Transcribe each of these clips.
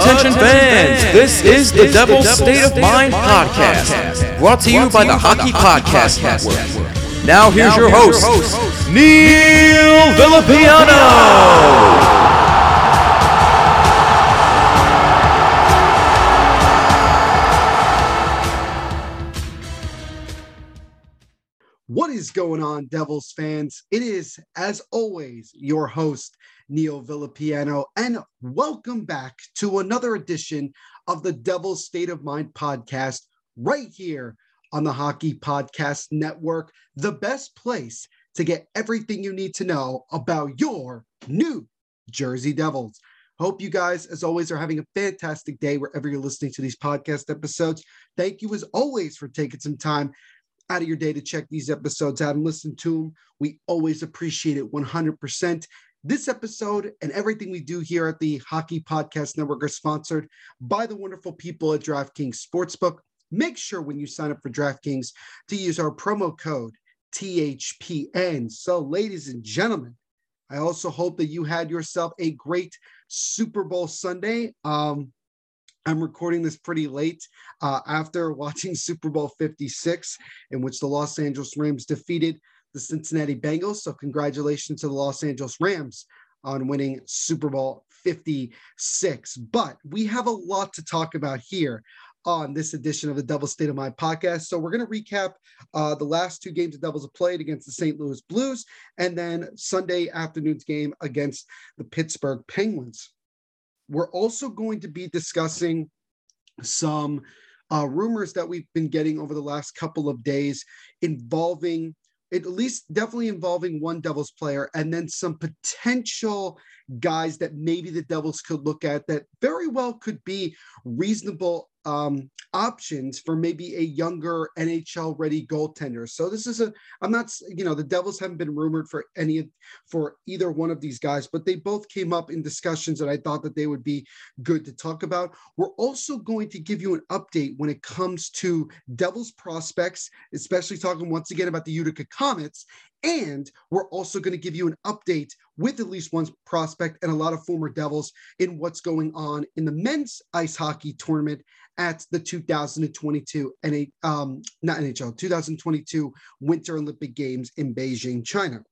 Attention fans, this is the Devil's State of Mind podcast, brought to you by the Hockey Podcast Network. Now here's your host, Neil Villapiano. What is going on, Devils fans? It is, as always, your host, Neil Villapiano, and welcome back to another edition of the Devil's State of Mind podcast, right here on the Hockey Podcast Network, the best place to get everything you need to know about your New Jersey Devils. Hope you guys, as always, are having a fantastic day wherever you're listening to these podcast episodes. Thank you, as always, for taking some time out of your day to check these episodes out and listen to them. We always appreciate it 100%. This episode and everything we do here at the Hockey Podcast Network are sponsored by the wonderful people at DraftKings Sportsbook. Make sure when you sign up for DraftKings to use our promo code THPN. So, ladies and gentlemen, I also hope that you had yourself a great Super Bowl Sunday. Um, I'm recording this pretty late uh, after watching Super Bowl 56, in which the Los Angeles Rams defeated the Cincinnati Bengals. So, congratulations to the Los Angeles Rams on winning Super Bowl 56. But we have a lot to talk about here on this edition of the Devil State of Mind podcast. So, we're going to recap uh, the last two games the Devils have played against the St. Louis Blues and then Sunday afternoon's game against the Pittsburgh Penguins. We're also going to be discussing some uh, rumors that we've been getting over the last couple of days involving at least definitely involving one Devils player and then some potential guys that maybe the Devils could look at that very well could be reasonable um, options for maybe a younger NHL ready goaltender. So this is a I'm not you know the Devils haven't been rumored for any for either one of these guys, but they both came up in discussions that I thought that they would be good to talk about. We're also going to give you an update when it comes to Devils prospects, especially talking once again about the Utica Comets and we're also going to give you an update with at least one prospect and a lot of former Devils in what's going on in the men's ice hockey tournament at the 2022 NA, um, not NHL, 2022 Winter Olympic Games in Beijing, China.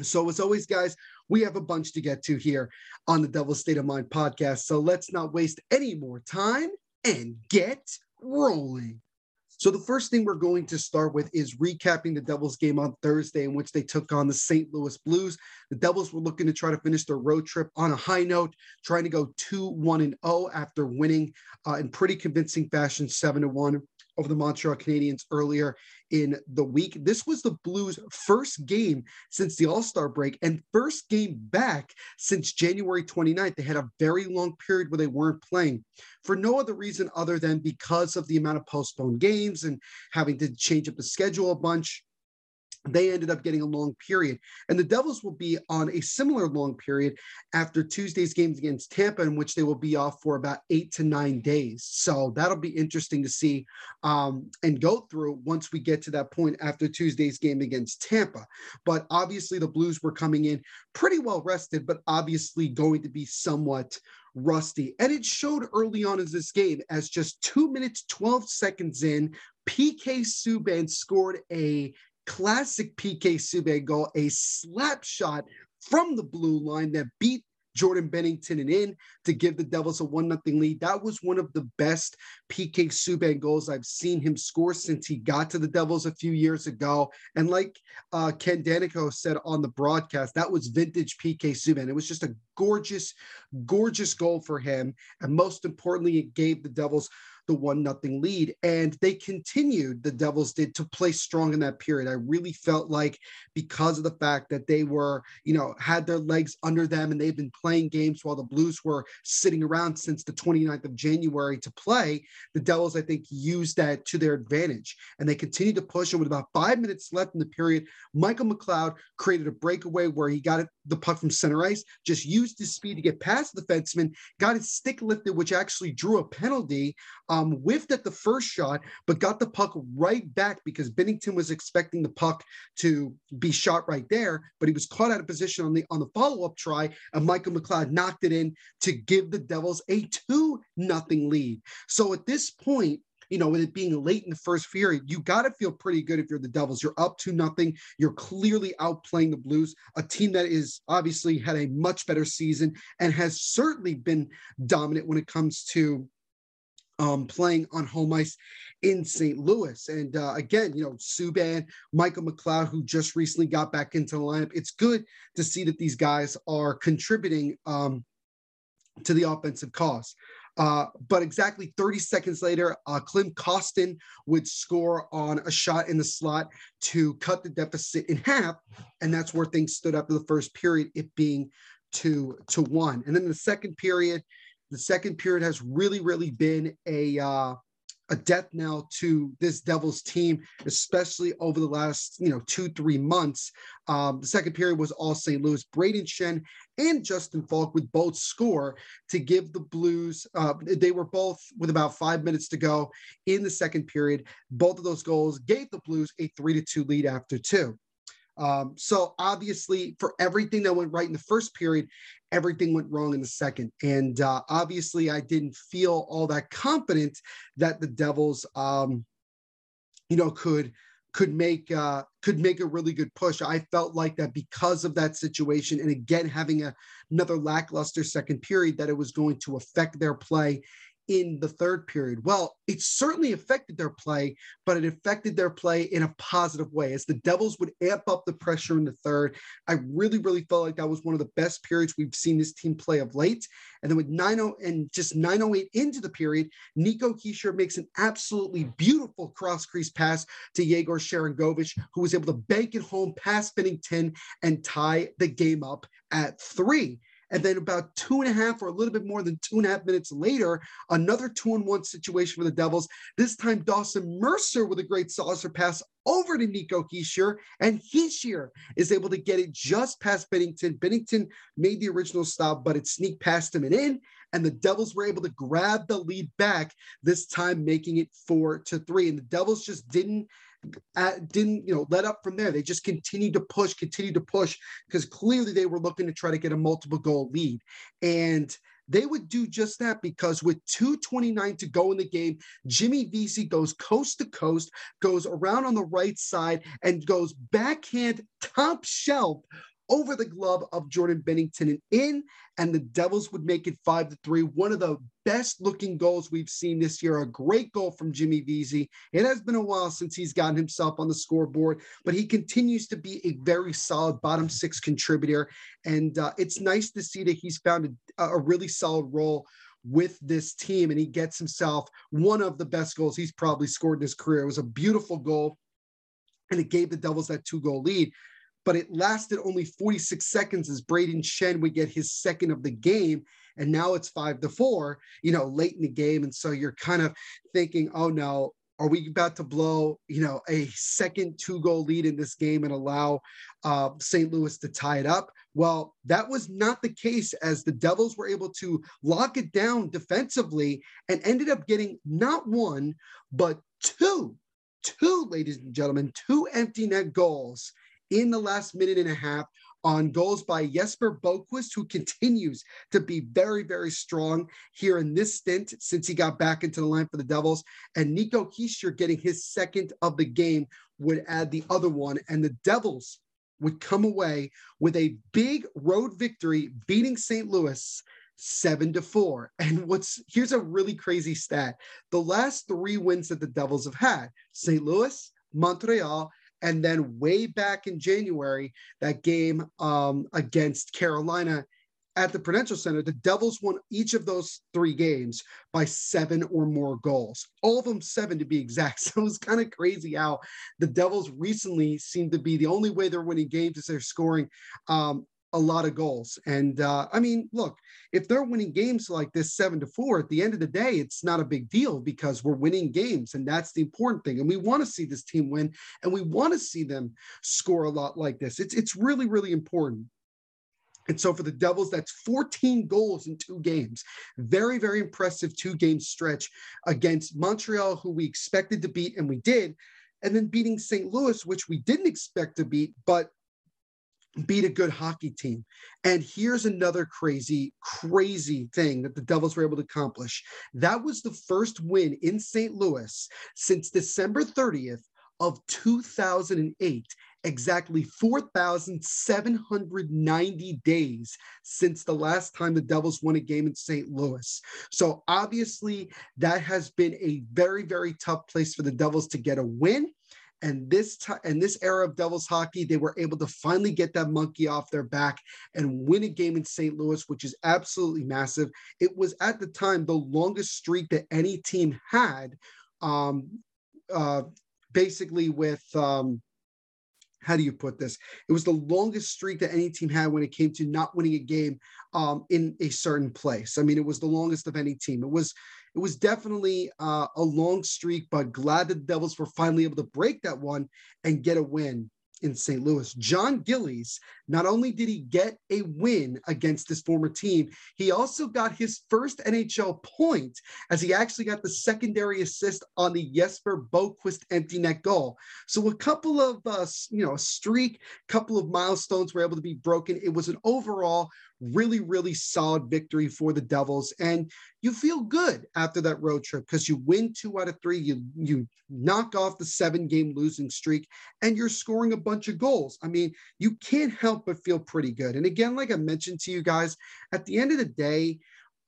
So, as always, guys, we have a bunch to get to here on the Devil's State of Mind podcast. So, let's not waste any more time and get rolling. So the first thing we're going to start with is recapping the Devils game on Thursday in which they took on the St. Louis Blues. The Devils were looking to try to finish their road trip on a high note, trying to go 2-1 and 0 after winning uh, in pretty convincing fashion 7 to 1 over the Montreal Canadiens earlier in the week. This was the Blues' first game since the All Star break and first game back since January 29th. They had a very long period where they weren't playing for no other reason other than because of the amount of postponed games and having to change up the schedule a bunch. They ended up getting a long period. And the Devils will be on a similar long period after Tuesday's games against Tampa, in which they will be off for about eight to nine days. So that'll be interesting to see um, and go through once we get to that point after Tuesday's game against Tampa. But obviously, the Blues were coming in pretty well rested, but obviously going to be somewhat rusty. And it showed early on in this game as just two minutes, 12 seconds in, PK Subban scored a classic PK Subban goal, a slap shot from the blue line that beat Jordan Binnington and in to give the Devils a one nothing lead. That was one of the best PK Subban goals I've seen him score since he got to the Devils a few years ago. And like uh, Ken Daneyko said on the broadcast, that was vintage PK Subban. It was just a gorgeous, gorgeous goal for him. And most importantly, it gave the Devils the one nothing lead. And they continued, the Devils did, to play strong in that period. I really felt like because of the fact that they were, you know, had their legs under them and they've been playing games while the Blues were sitting around since the 29th of January to play, the Devils, I think, used that to their advantage. And they continued to push. And with about five minutes left in the period, Michael McLeod created a breakaway where he got the puck from center ice, just used his speed to get past the defenseman, got his stick lifted, which actually drew a penalty. Um, whiffed at the first shot, but got the puck right back because Binnington was expecting the puck to be shot right there, but he was caught out of position on the on the follow up try, and Michael McLeod knocked it in to give the Devils a two nothing lead. So at this point, you know, with it being late in the first period, you got to feel pretty good if you're the Devils. You're up to nothing. You're clearly outplaying the Blues, a team that is obviously had a much better season and has certainly been dominant when it comes to um, playing on home ice in St. Louis. And uh, again, you know, Subban, Michael McLeod, who just recently got back into the lineup. It's good to see that these guys are contributing um, to the offensive cause. Uh, but exactly 30 seconds later, uh, Klim Kostin would score on a shot in the slot to cut the deficit in half. And that's where things stood in the first period, it being two to one. And then the second period, the second period has really, really been a uh, a death knell to this Devils team, especially over the last you know two three months. Um, the second period was all St. Louis. Brayden Schenn and Justin Faulk would both score to give the Blues. Uh, they were both with about five minutes to go in the second period. Both of those goals gave the Blues a three to two lead after two. Um, so obviously, for everything that went right in the first period, everything went wrong in the second. And uh, obviously, I didn't feel all that confident that the Devils, um, you know, could could make uh, could make a really good push. I felt like that because of that situation, and again having a, another lackluster second period, that it was going to affect their play in the third period? Well, it certainly affected their play, but it affected their play in a positive way as the Devils would amp up the pressure in the third. I really, really felt like that was one of the best periods we've seen this team play of late. And then with 90 and just 908 into the period, Nico Hischier makes an absolutely beautiful cross crease pass to Yegor Sharangovich, who was able to bank it home past Binnington and tie the game up at three. And then about two and a half or a little bit more than two and a half minutes later, another two and one situation for the Devils. This time, Dawson Mercer with a great saucer pass over to Nico Hischier, and Hischier is able to get it just past Binnington. Binnington made the original stop, but it sneaked past him and in, and the Devils were able to grab the lead back, this time making it four to three. And the Devils just didn't didn't you know let up from there. They just continued to push, continued to push because clearly they were looking to try to get a multiple goal lead, and they would do just that because with 229 to go in the game, Jimmy Vesey goes coast to coast, goes around on the right side, and goes backhand top shelf over the glove of Jordan Binnington and in, and the Devils would make it five to three. One of the best looking goals we've seen this year. A great goal from Jimmy Vesey. It has been a while since he's gotten himself on the scoreboard, but he continues to be a very solid bottom six contributor. And uh, it's nice to see that he's found a, a really solid role with this team and he gets himself one of the best goals he's probably scored in his career. It was a beautiful goal and it gave the Devils that two goal lead but it lasted only 46 seconds as Brayden Schenn would get his second of the game. And now it's five to four, you know, late in the game. And so you're kind of thinking, oh no, are we about to blow, you know, a second two goal lead in this game and allow uh, St. Louis to tie it up? Well, that was not the case as the Devils were able to lock it down defensively and ended up getting not one, but two, two, ladies and gentlemen, two empty net goals in the last minute and a half on goals by Jesper Boqvist, who continues to be very, very strong here in this stint since he got back into the line for the Devils. And Nico Hischier getting his second of the game would add the other one. And the Devils would come away with a big road victory, beating St. Louis seven to four. And what's here's a really crazy stat: the last three wins that the Devils have had, St. Louis, Montreal, and then way back in January, that game um, against Carolina at the Prudential Center, the Devils won each of those three games by seven or more goals. All of them seven to be exact. So it was kind of crazy how the Devils recently seem to be the only way they're winning games is they're scoring um, a lot of goals. And uh, I mean, look, if they're winning games like this seven to four, at the end of the day, it's not a big deal because we're winning games. And that's the important thing. And we want to see this team win and we want to see them score a lot like this. It's, it's really, really important. And so for the Devils, that's 14 goals in two games. Very, very impressive two game stretch against Montreal, who we expected to beat, and we did. And then beating St. Louis, which we didn't expect to beat, but beat a good hockey team. And here's another crazy, crazy thing that the Devils were able to accomplish. That was the first win in St. Louis since December 30th of 2008 exactly 4,790 days since the last time the Devils won a game in St. Louis. So obviously, that has been a very, very tough place for the Devils to get a win. And this time, and this era of Devils hockey, they were able to finally get that monkey off their back and win a game in St. Louis, which is absolutely massive. It was at the time the longest streak that any team had, um, uh, basically with um, how do you put this? It was the longest streak that any team had when it came to not winning a game um, in a certain place. I mean, it was the longest of any team. It was it was definitely uh, a long streak, but glad the Devils were finally able to break that one and get a win in St. Louis. John Gillies, not only did he get a win against his former team, he also got his first NHL point as he actually got the secondary assist on the Jesper Boqvist empty net goal. So a couple of, uh, you know, a streak, couple of milestones were able to be broken. It was an overall really, really solid victory for the Devils. And you feel good after that road trip because you win two out of three. You you knock off the seven game losing streak and you're scoring a bunch of goals. I mean, you can't help but feel pretty good. And again, like I mentioned to you guys, at the end of the day,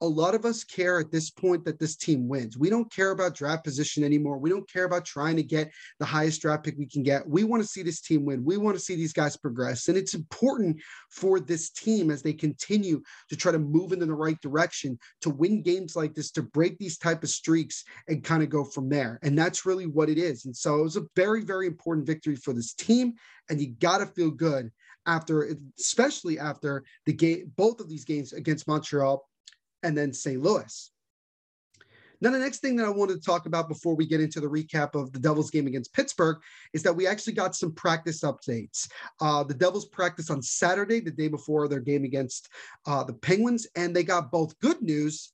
a lot of us care at this point that this team wins. We don't care about draft position anymore. We don't care about trying to get the highest draft pick we can get. We want to see this team win. We want to see these guys progress. And it's important for this team as they continue to try to move in the right direction to win games like this, to break these type of streaks and kind of go from there. And that's really what it is. And so it was a very, very important victory for this team. And you got to feel good after, especially after the game, both of these games against Montreal and then St. Louis. Now, the next thing that I wanted to talk about before we get into the recap of the Devils game against Pittsburgh is that we actually got some practice updates. Uh, the Devils practiced on Saturday, the day before their game against uh, the Penguins, and they got both good news,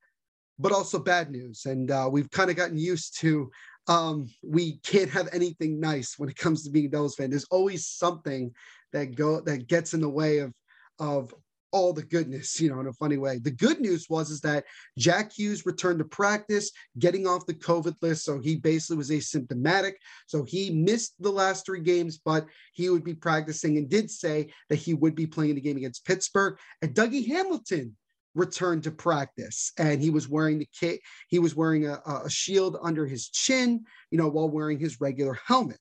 but also bad news. And uh, we've kind of gotten used to um, we can't have anything nice when it comes to being a Devils fan. There's always something that go that gets in the way of of all the goodness, you know, in a funny way. The good news was is that Jack Hughes returned to practice, getting off the COVID list. So he basically was asymptomatic. So he missed the last three games, but he would be practicing and did say that he would be playing the game against Pittsburgh. And Dougie Hamilton returned to practice and he was wearing the kit he was wearing a, a shield under his chin you know while wearing his regular helmet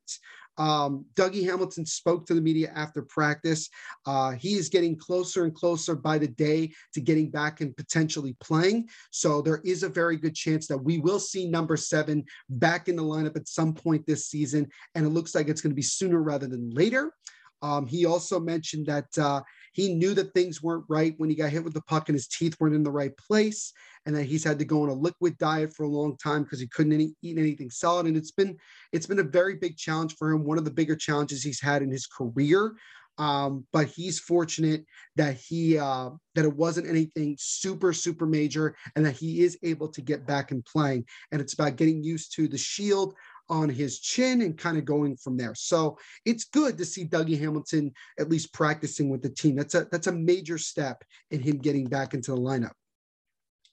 um, Dougie Hamilton spoke to the media after practice. Uh, he is getting closer and closer by the day to getting back and potentially playing. So there is a very good chance that we will see number seven back in the lineup at some point this season. And it looks like it's going to be sooner rather than later. Um, he also mentioned that uh, he knew that things weren't right when he got hit with the puck and his teeth weren't in the right place, and that he's had to go on a liquid diet for a long time because he couldn't any, eat anything solid. And it's been it's been a very big challenge for him. One of the bigger challenges he's had in his career. Um, but he's fortunate that he uh, that it wasn't anything super super major, and that he is able to get back and playing. And it's about getting used to the shield on his chin and kind of going from there. So it's good to see Dougie Hamilton at least practicing with the team. That's a that's a major step in him getting back into the lineup.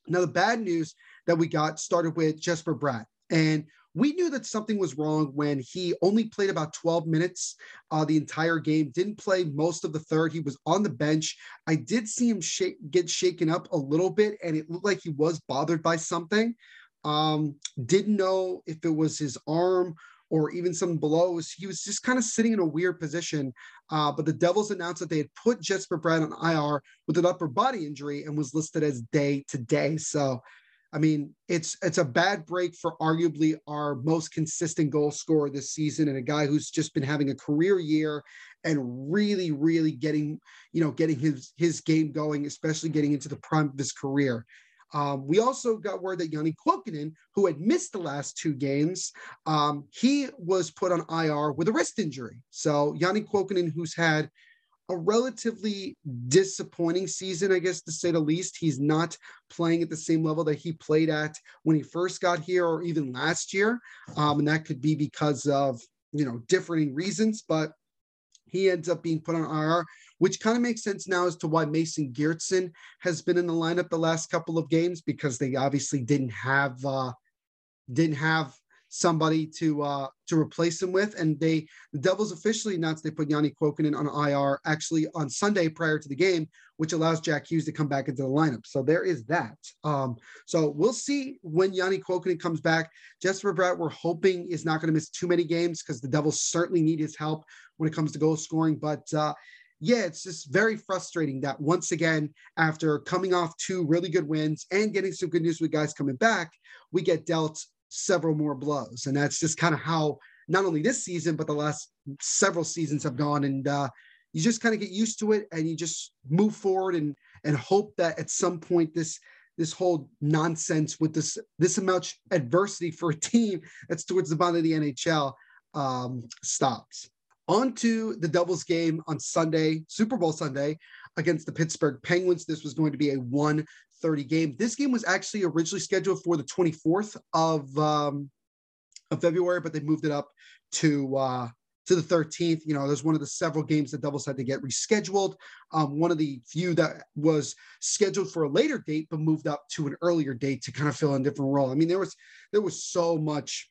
Now the bad news that we got started with Jesper Bratt. And we knew that something was wrong when he only played about 12 minutes uh, the entire game, didn't play most of the third. He was on the bench. I did see him get shaken up a little bit, and it looked like he was bothered by something. Um, didn't know if it was his arm or even some blows. He was just kind of sitting in a weird position. Uh, but the Devils announced that they had put Jesper Bratt on IR with an upper body injury and was listed as day to day. So, I mean, it's it's a bad break for arguably our most consistent goal scorer this season and a guy who's just been having a career year and really, really getting, you know, getting his his game going, especially getting into the prime of his career. Um, we also got word that Janne Kuokkanen, who had missed the last two games, um, he was put on IR with a wrist injury. So Janne Kuokkanen, who's had a relatively disappointing season, I guess to say the least. He's not playing at the same level that he played at when he first got here or even last year. Um, and that could be because of, you know, differing reasons, but he ends up being put on IR which kind of makes sense now as to why Mason Geertsen has been in the lineup the last couple of games because they obviously didn't have uh, didn't have somebody to uh, to replace him with, and they the Devils officially announced they put Janne Kuokkanen on IR actually on Sunday prior to the game, which allows Jack Hughes to come back into the lineup. So there is that. Um, so we'll see when Janne Kuokkanen comes back. Jesper Bratt, we're hoping is not going to miss too many games because the Devils certainly need his help when it comes to goal scoring, but. Uh, yeah, it's just very frustrating that once again, after coming off two really good wins and getting some good news with guys coming back, we get dealt several more blows. And that's just kind of how not only this season, but the last several seasons have gone. And uh, you just kind of get used to it and you just move forward and and hope that at some point this this whole nonsense with this this much adversity for a team that's towards the bottom of the NHL um, stops. On to the Devils game on Sunday, Super Bowl Sunday, against the Pittsburgh Penguins. This was going to be a 1:30 game. This game was actually originally scheduled for the 24th of um, of February, but they moved it up to uh, to the 13th. You know, there's one of the several games the Devils had to get rescheduled. Um, one of the few that was scheduled for a later date, but moved up to an earlier date to kind of fill in different role. I mean, there was there was so much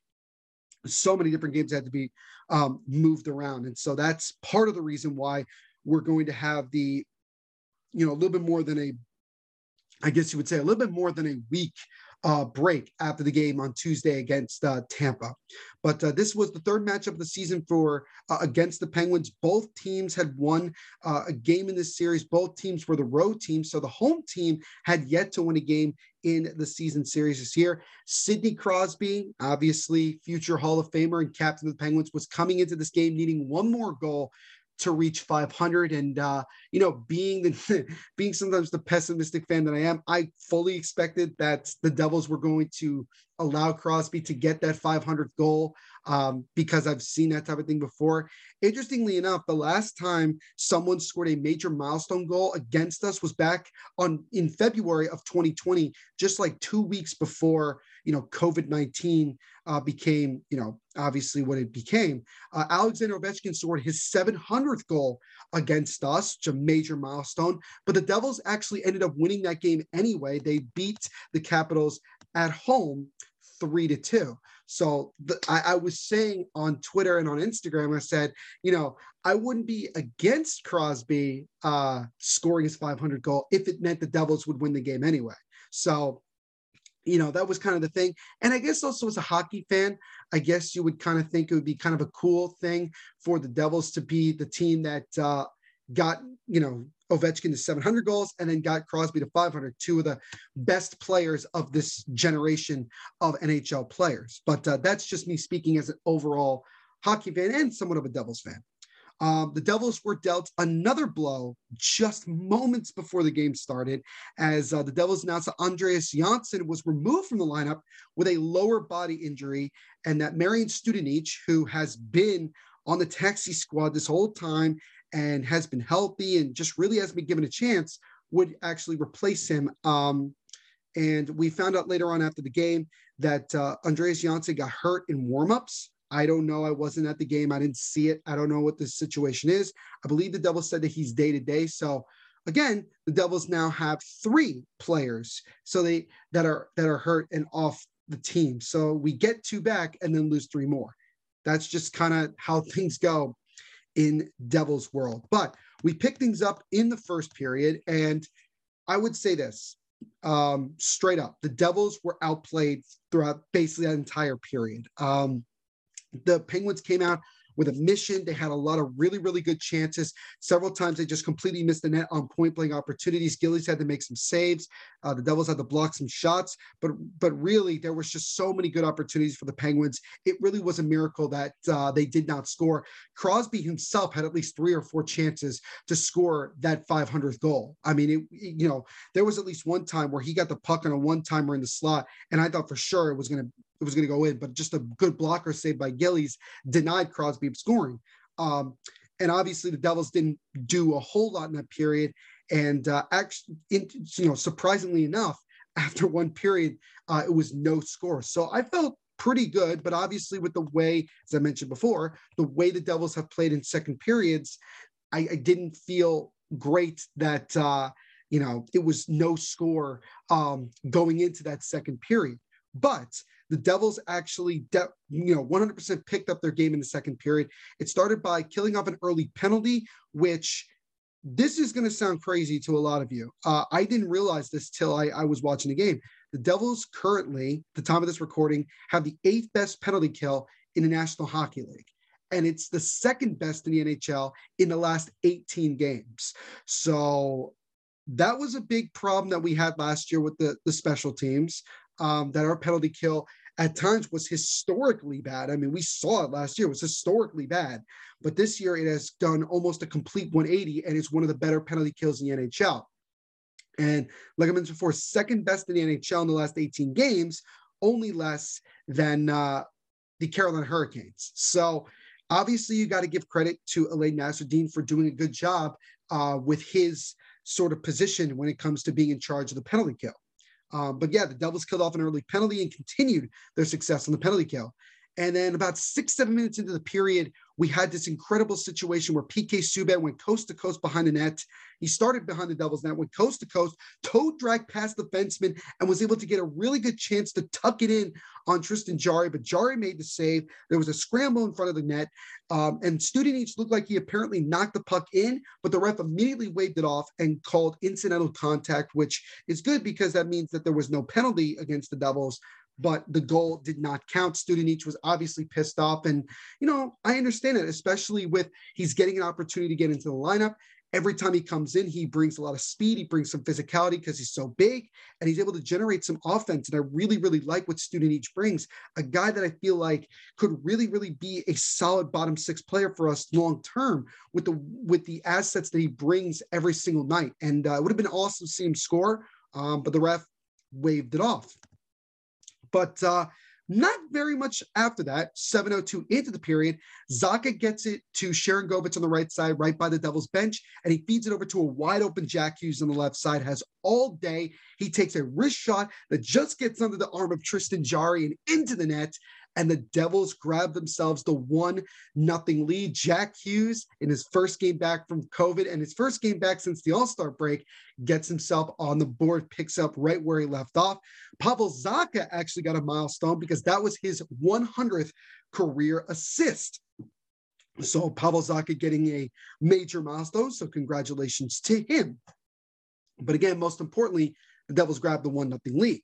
so many different games had to be um, moved around. And so that's part of the reason why we're going to have the, you know, a little bit more than a, I guess you would say a little bit more than a week uh, break after the game on Tuesday against uh, Tampa. But uh, this was the third matchup of the season for uh, against the Penguins. Both teams had won uh, a game in this series. Both teams were the road teams, so the home team had yet to win a game in the season series this year. Sidney Crosby, obviously future Hall of Famer and captain of the Penguins, was coming into this game needing one more goal to reach 500 and uh, you know being the being sometimes the pessimistic fan that i am i fully expected that the devils were going to allow crosby to get that 500th goal um, because i've seen that type of thing before interestingly enough the last time someone scored a major milestone goal against us was back on in february of 2020 just like two weeks before you know covid-19 uh, became you know obviously what it became. Uh, Alexander Ovechkin scored his 700th goal against us, which a major milestone. But the Devils actually ended up winning that game anyway. They beat the Capitals at home three to two. So the, I, I, was saying on Twitter and on Instagram, I said, you know, I wouldn't be against Crosby uh, scoring his 500 goal if it meant the Devils would win the game anyway. So you know that was kind of the thing and i guess also as a hockey fan i guess you would kind of think it would be kind of a cool thing for the devils to be the team that uh, got you know ovechkin to 700 goals and then got crosby to 500 two of the best players of this generation of nhl players. But uh, that's just me speaking as an overall hockey fan and somewhat of a devils fan. Um, the Devils were dealt another blow just moments before the game started, as uh, the Devils announced that Andreas Johnsson was removed from the lineup with a lower body injury, and that Marian Studenic, who has been on the taxi squad this whole time and has been healthy and just really hasn't been given a chance, would actually replace him. Um, and we found out later on after the game that uh, Andreas Johnsson got hurt in warmups. I don't know. I wasn't at the game. I didn't see it. I don't know what the situation is. I believe the Devils said that he's day to day. So again, the Devils now have three players so they that are that are hurt and off the team. So we get two back and then lose three more. That's just kind of how things go in Devils world. But we pick things up in the first period and I would say this um, straight up the Devils were outplayed throughout basically that entire period. Um, the Penguins came out with a mission. They had a lot of really, really good chances. Several times they just completely missed the net on point blank opportunities. Gillies had to make some saves. Uh, the Devils had to block some shots, but but really there was just so many good opportunities for the Penguins. It really was a miracle that uh, they did not score. Crosby himself had at least three or four chances to score that 500th goal. I mean, it, you know, there was at least one time where he got the puck on a one timer in the slot, and I thought for sure it was going to was going to go in, but just a good blocker saved by Gillies denied Crosby scoring. Um, and obviously the Devils didn't do a whole lot in that period. And uh, actually, in, you know, surprisingly enough, after one period, uh, it was no score. So I felt pretty good, but obviously with the way, as I mentioned before, the way the Devils have played in second periods, I, I didn't feel great that uh, you know it was no score um, going into that second period. But the Devils actually, de- you know, 100% picked up their game in the second period. It started by killing off an early penalty, which this is going to sound crazy to a lot of you. Uh, I didn't realize this till I, I was watching the game. The Devils currently, the time of this recording, have the eighth best penalty kill in the National Hockey League. And it's the second best in the NHL in the last 18 games. So that was a big problem that we had last year with the, the special teams, um, that our penalty kill at times was historically bad. I mean, we saw it last year, it was historically bad. But this year it has done almost a complete 180 and it's one of the better penalty kills in the NHL. And like I mentioned before, second best in the NHL in the last 18 games, only less than uh, the Carolina Hurricanes. So obviously, you got to give credit to Alain Nasreddine for doing a good job uh, with his sort of position when it comes to being in charge of the penalty kill. Um, but yeah, the Devils killed off an early penalty and continued their success on the penalty kill. And then about six, seven minutes into the period, we had this incredible situation where PK Subban went coast to coast behind the net. He started behind the Devils net, went coast to coast, toe dragged past the fenceman, and was able to get a really good chance to tuck it in on Tristan Jarry. But Jarry made the save. There was a scramble in front of the net, um, and Studenic looked like he apparently knocked the puck in, but the ref immediately waved it off and called incidental contact, which is good because that means that there was no penalty against the Devils but the goal did not count. Studenic was obviously pissed off. And, you know, I understand it, especially with he's getting an opportunity to get into the lineup. Every time he comes in, he brings a lot of speed. He brings some physicality because he's so big and he's able to generate some offense. And I really, really like what Studenic brings. A guy that I feel like could really, really be a solid bottom six player for us long term with the with the assets that he brings every single night. And uh, it would have been awesome to see him score, um, but the ref waved it off. But uh, not very much after that, 702 into the period, Zacha gets it to Sharangovich on the right side, right by the Devil's bench, and he feeds it over to a wide open Jack Hughes on the left side, has all day. He takes a wrist shot that just gets under the arm of Tristan Jarry and into the net and the Devils grab themselves the one nothing lead. Jack Hughes, in his first game back from COVID and his first game back since the All Star break, gets himself on the board, picks up right where he left off. Pavel Zacha actually got a milestone because that was his 100th career assist. So Pavel Zacha getting a major milestone. So congratulations to him. But again, most importantly, the Devils grabbed the one nothing lead.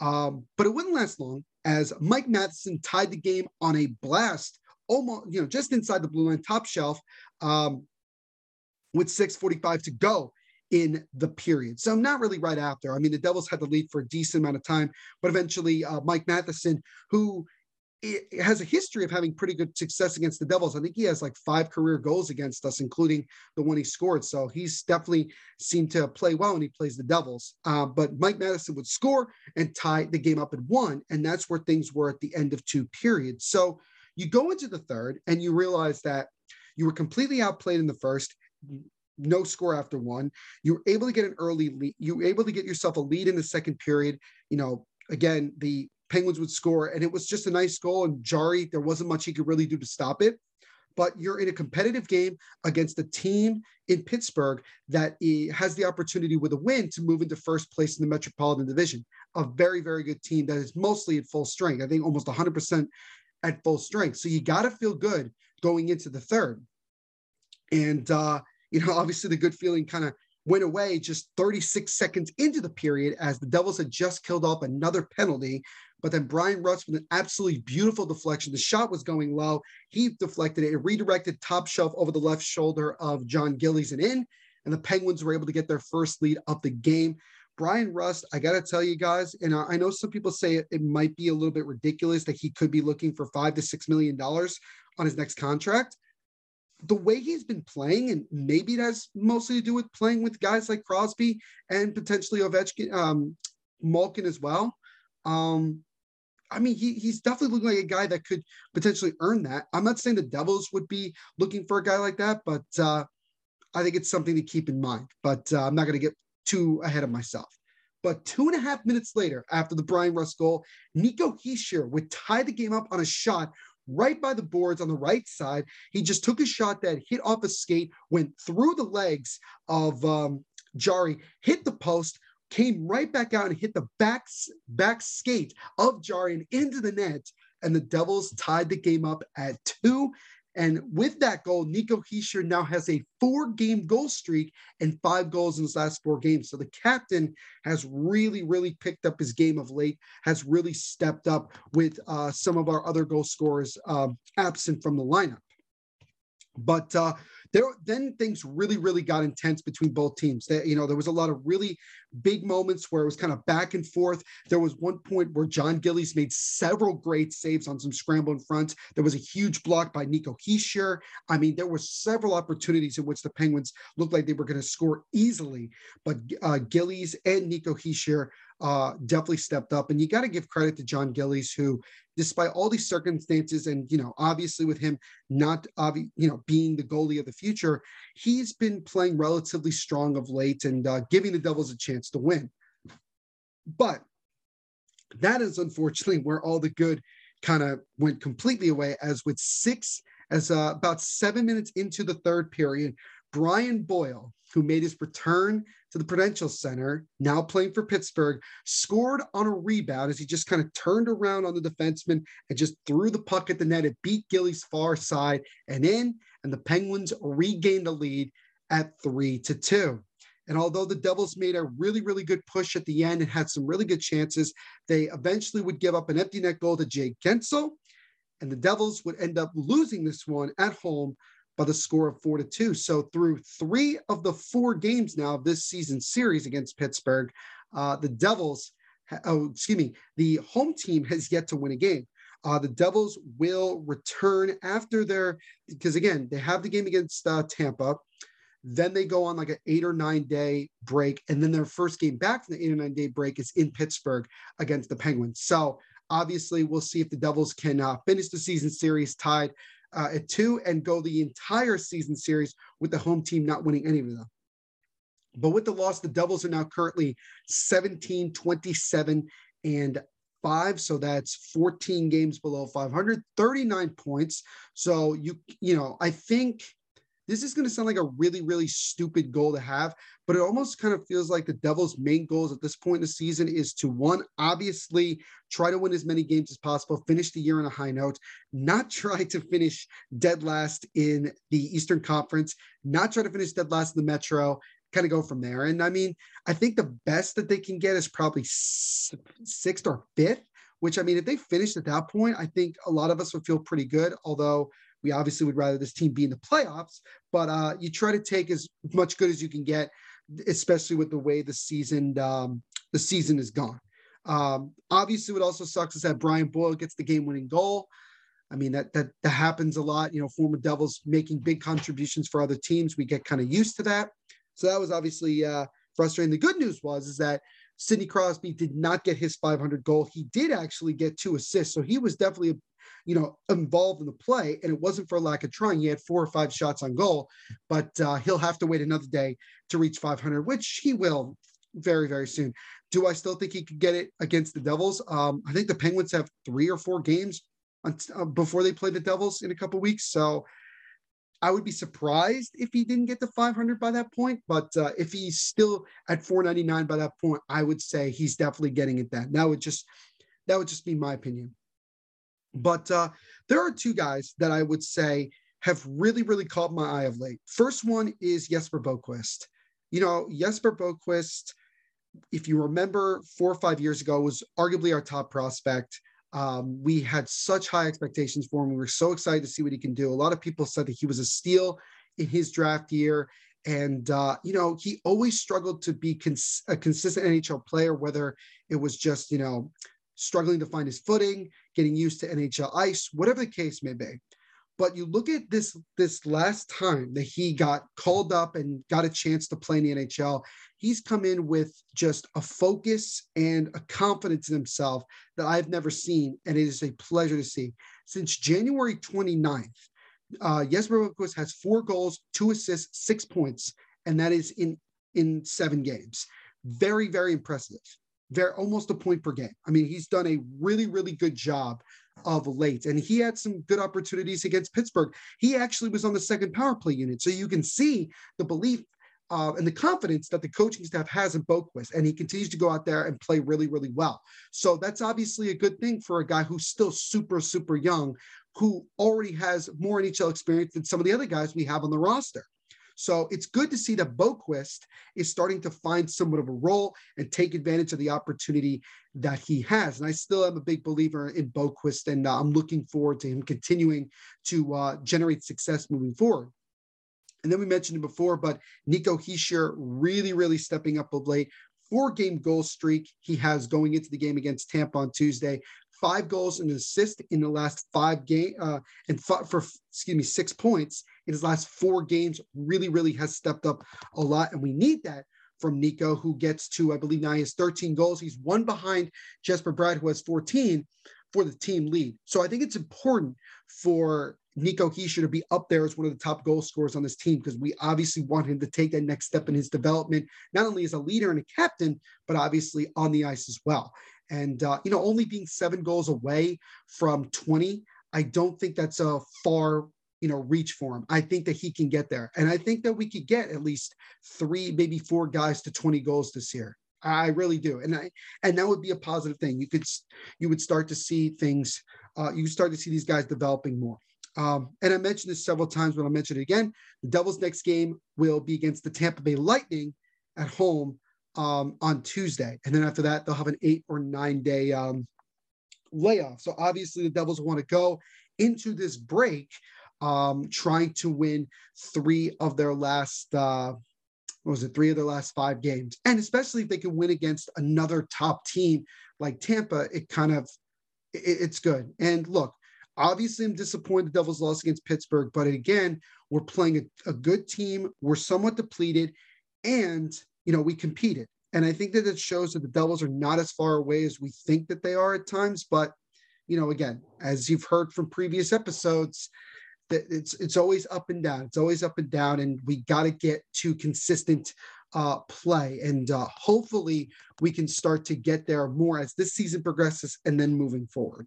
Um, but it wouldn't last long as Mike Matheson tied the game on a blast, almost, you know, just inside the blue line, top shelf, um, with 6:45 to go in the period. So not really right after. I mean, the Devils had the lead for a decent amount of time, but eventually uh, Mike Matheson, who it has a history of having pretty good success against the Devils. I think he has like five career goals against us, including the one he scored. So he's definitely seemed to play well when he plays the Devils. Uh, but Mike Matheson would score and tie the game up at one. And that's where things were at the end of two periods. So you go into the third and you realize that you were completely outplayed in the first. No score after one. You were able to get an early lead. You were able to get yourself a lead in the second period. You know, again, the Penguins would score, and it was just a nice goal. And Jarry, there wasn't much he could really do to stop it. But you're in a competitive game against a team in Pittsburgh that has the opportunity with a win to move into first place in the Metropolitan Division. A very, very good team that is mostly at full strength. I think almost 100% at full strength. So you got to feel good going into the third. And, uh, you know, obviously the good feeling kind of went away just 36 seconds into the period as the Devils had just killed off another penalty but then Bryan Rust with an absolutely beautiful deflection. The shot was going low. He deflected it. It redirected top shelf over the left shoulder of John Gillies and in. And the Penguins were able to get their first lead of the game. Bryan Rust, I got to tell you guys, and I know some people say it, it, might be a little bit ridiculous that he could be looking for five to six million dollars on his next contract. The way he's been playing, and maybe it has mostly to do with playing with guys like Crosby and potentially Ovechkin, um, Malkin as well. Um, I mean, he, he's definitely looking like a guy that could potentially earn that. I'm not saying the Devils would be looking for a guy like that, but uh, I think it's something to keep in mind. But uh, I'm not going to get too ahead of myself. But two and a half minutes later, after the Bryan Rust goal, Nico Hischier would tie the game up on a shot right by the boards on the right side. He just took a shot that hit off a skate, went through the legs of um, Jarry, hit the post, came right back out and hit the back, back skate of Jarian into the net. And the Devils tied the game up at two. And with that goal, Nico Hischier now has a four game goal streak and five goals in his last four games. So the captain has really, really picked up his game of late, has really stepped up with uh, some of our other goal scorers um, absent from the lineup. But uh, there then things really really got intense between both teams. That you know there was a lot of really big moments where it was kind of back and forth. There was one point where John gillies made several great saves on some scramble in front there was a huge block by nico hischier i mean there were several opportunities in which the penguins looked like they were going to score easily but uh, gillies and nico hischier uh, definitely stepped up. And you got to give credit to John Gillies, who, despite all these circumstances, and you know, obviously with him not, obvi- you know, being the goalie of the future, he's been playing relatively strong of late and uh, giving the Devils a chance to win. But that is unfortunately where all the good kind of went completely away. As with six, as uh, about seven minutes into the third period, Brian Boyle, who made his return to the Prudential Center, now playing for Pittsburgh, scored on a rebound as he just kind of turned around on the defenseman and just threw the puck at the net. It beat Gillies' far side and in, and the Penguins regained the lead at three to two. And although the Devils made a really, really good push at the end and had some really good chances, they eventually would give up an empty net goal to Jake Guentzel. And the Devils would end up losing this one at home by the score of four to two. So through three of the four games now of this season series against Pittsburgh, uh, the Devils, oh, excuse me, the home team has yet to win a game. Uh, the Devils will return after their, because again, they have the game against uh, Tampa. Then they go on like an eight or nine day break. And then their first game back from the eight or nine day break is in Pittsburgh against the Penguins. So obviously, we'll see if the Devils can uh, finish the season series tied uh, at two and go the entire season series with the home team not winning any of them. But with the loss, the Devils are now currently 17, 27, and five. So that's 14 games below 500, 39 points. So you, you know, I think this is going to sound like a really, really stupid goal to have, but it almost kind of feels like the Devils' main goals at this point in the season is to one, obviously try to win as many games as possible, finish the year on a high note, not try to finish dead last in the Eastern Conference, not try to finish dead last in the Metro, kind of go from there. And I mean, I think the best that they can get is probably sixth or fifth, which I mean, if they finished at that point, I think a lot of us would feel pretty good, although we obviously would rather this team be in the playoffs, but uh, you try to take as much good as you can get, especially with the way the season um, the season is gone. Um, obviously, what also sucks is that Brian Boyle gets the game-winning goal. I mean that that that happens a lot. You know, former Devils making big contributions for other teams. We get kind of used to that. So that was obviously uh, frustrating. The good news was is that Sidney Crosby did not get his 500 goal. He did actually get two assists, so he was definitely, you know, involved in the play. And it wasn't for lack of trying. He had four or five shots on goal, but uh, he'll have to wait another day to reach 500, which he will very very soon. Do I still think he could get it against the Devils? Um, I think the Penguins have three or four games uh, before they play the Devils in a couple weeks. So I would be surprised if he didn't get to 500 by that point. But uh, if he's still at 499 by that point, I would say he's definitely getting it. That that would just that would just be my opinion. But uh, there are two guys that I would say have really really caught my eye of late. First one is Jesper Boqvist. You know Jesper Boqvist. If you remember, four or five years ago, was arguably our top prospect. Um, we had such high expectations for him. We were so excited to see what he can do. A lot of people said that he was a steal in his draft year. And, uh, you know, he always struggled to be cons- a consistent NHL player, whether it was just, you know, struggling to find his footing, getting used to NHL ice, whatever the case may be. But you look at this this last time that he got called up and got a chance to play in the NHL, he's come in with just a focus and a confidence in himself that I've never seen, and it is a pleasure to see. Since January 29th, uh, Jesper Boqvist has four goals, two assists, six points, and that is in in seven games. Very, very impressive. Very almost a point per game. I mean, he's done a really, really good job of late. And he had some good opportunities against Pittsburgh. He actually was on the second power play unit. So you can see the belief uh, and the confidence that the coaching staff has in Boqvist, and he continues to go out there and play really, really well. So that's obviously a good thing for a guy who's still super, super young, who already has more NHL experience than some of the other guys we have on the roster. So it's good to see that Boqvist is starting to find somewhat of a role and take advantage of the opportunity that he has. And I still am a big believer in Boqvist, and uh, I'm looking forward to him continuing to uh, generate success moving forward. And then we mentioned it before, but Nico Hischier really, really stepping up of late. Four game goal streak he has going into the game against Tampa on Tuesday. Five goals and an assist in the last five game, uh, and f- for excuse me, six points in his last four games. Really, really has stepped up a lot, and we need that from Nico, who gets to, I believe now he has 13 goals. He's one behind Jesper Bratt, who has 14 for the team lead. So I think it's important for Nico Hischier to be up there as one of the top goal scorers on this team because we obviously want him to take that next step in his development, not only as a leader and a captain, but obviously on the ice as well. And, uh, you know, only being seven goals away from 20, I don't think that's a far you know, reach for him. I think that he can get there. And I think that we could get at least three, maybe four guys to 20 goals this year. I really do. And I and that would be a positive thing. You could you would start to see things, uh, you start to see these guys developing more. Um, and I mentioned this several times, but I'll mention it again. The Devils' next game will be against the Tampa Bay Lightning at home um, on Tuesday. And then after that, they'll have an eight or nine day um, layoff. So obviously, the Devils want to go into this break um, trying to win three of their last, uh, what was it, three of their last five games. And especially if they can win against another top team like Tampa, it kind of, it, it's good. And look, obviously I'm disappointed the Devils lost against Pittsburgh, but again, we're playing a, a good team. We're somewhat depleted and, you know, we competed. And I think that it shows that the Devils are not as far away as we think that they are at times. But, you know, again, as you've heard from previous episodes, that it's it's always up and down. It's always up and down, and we got to get to consistent uh, play. And uh, hopefully, we can start to get there more as this season progresses, and then moving forward.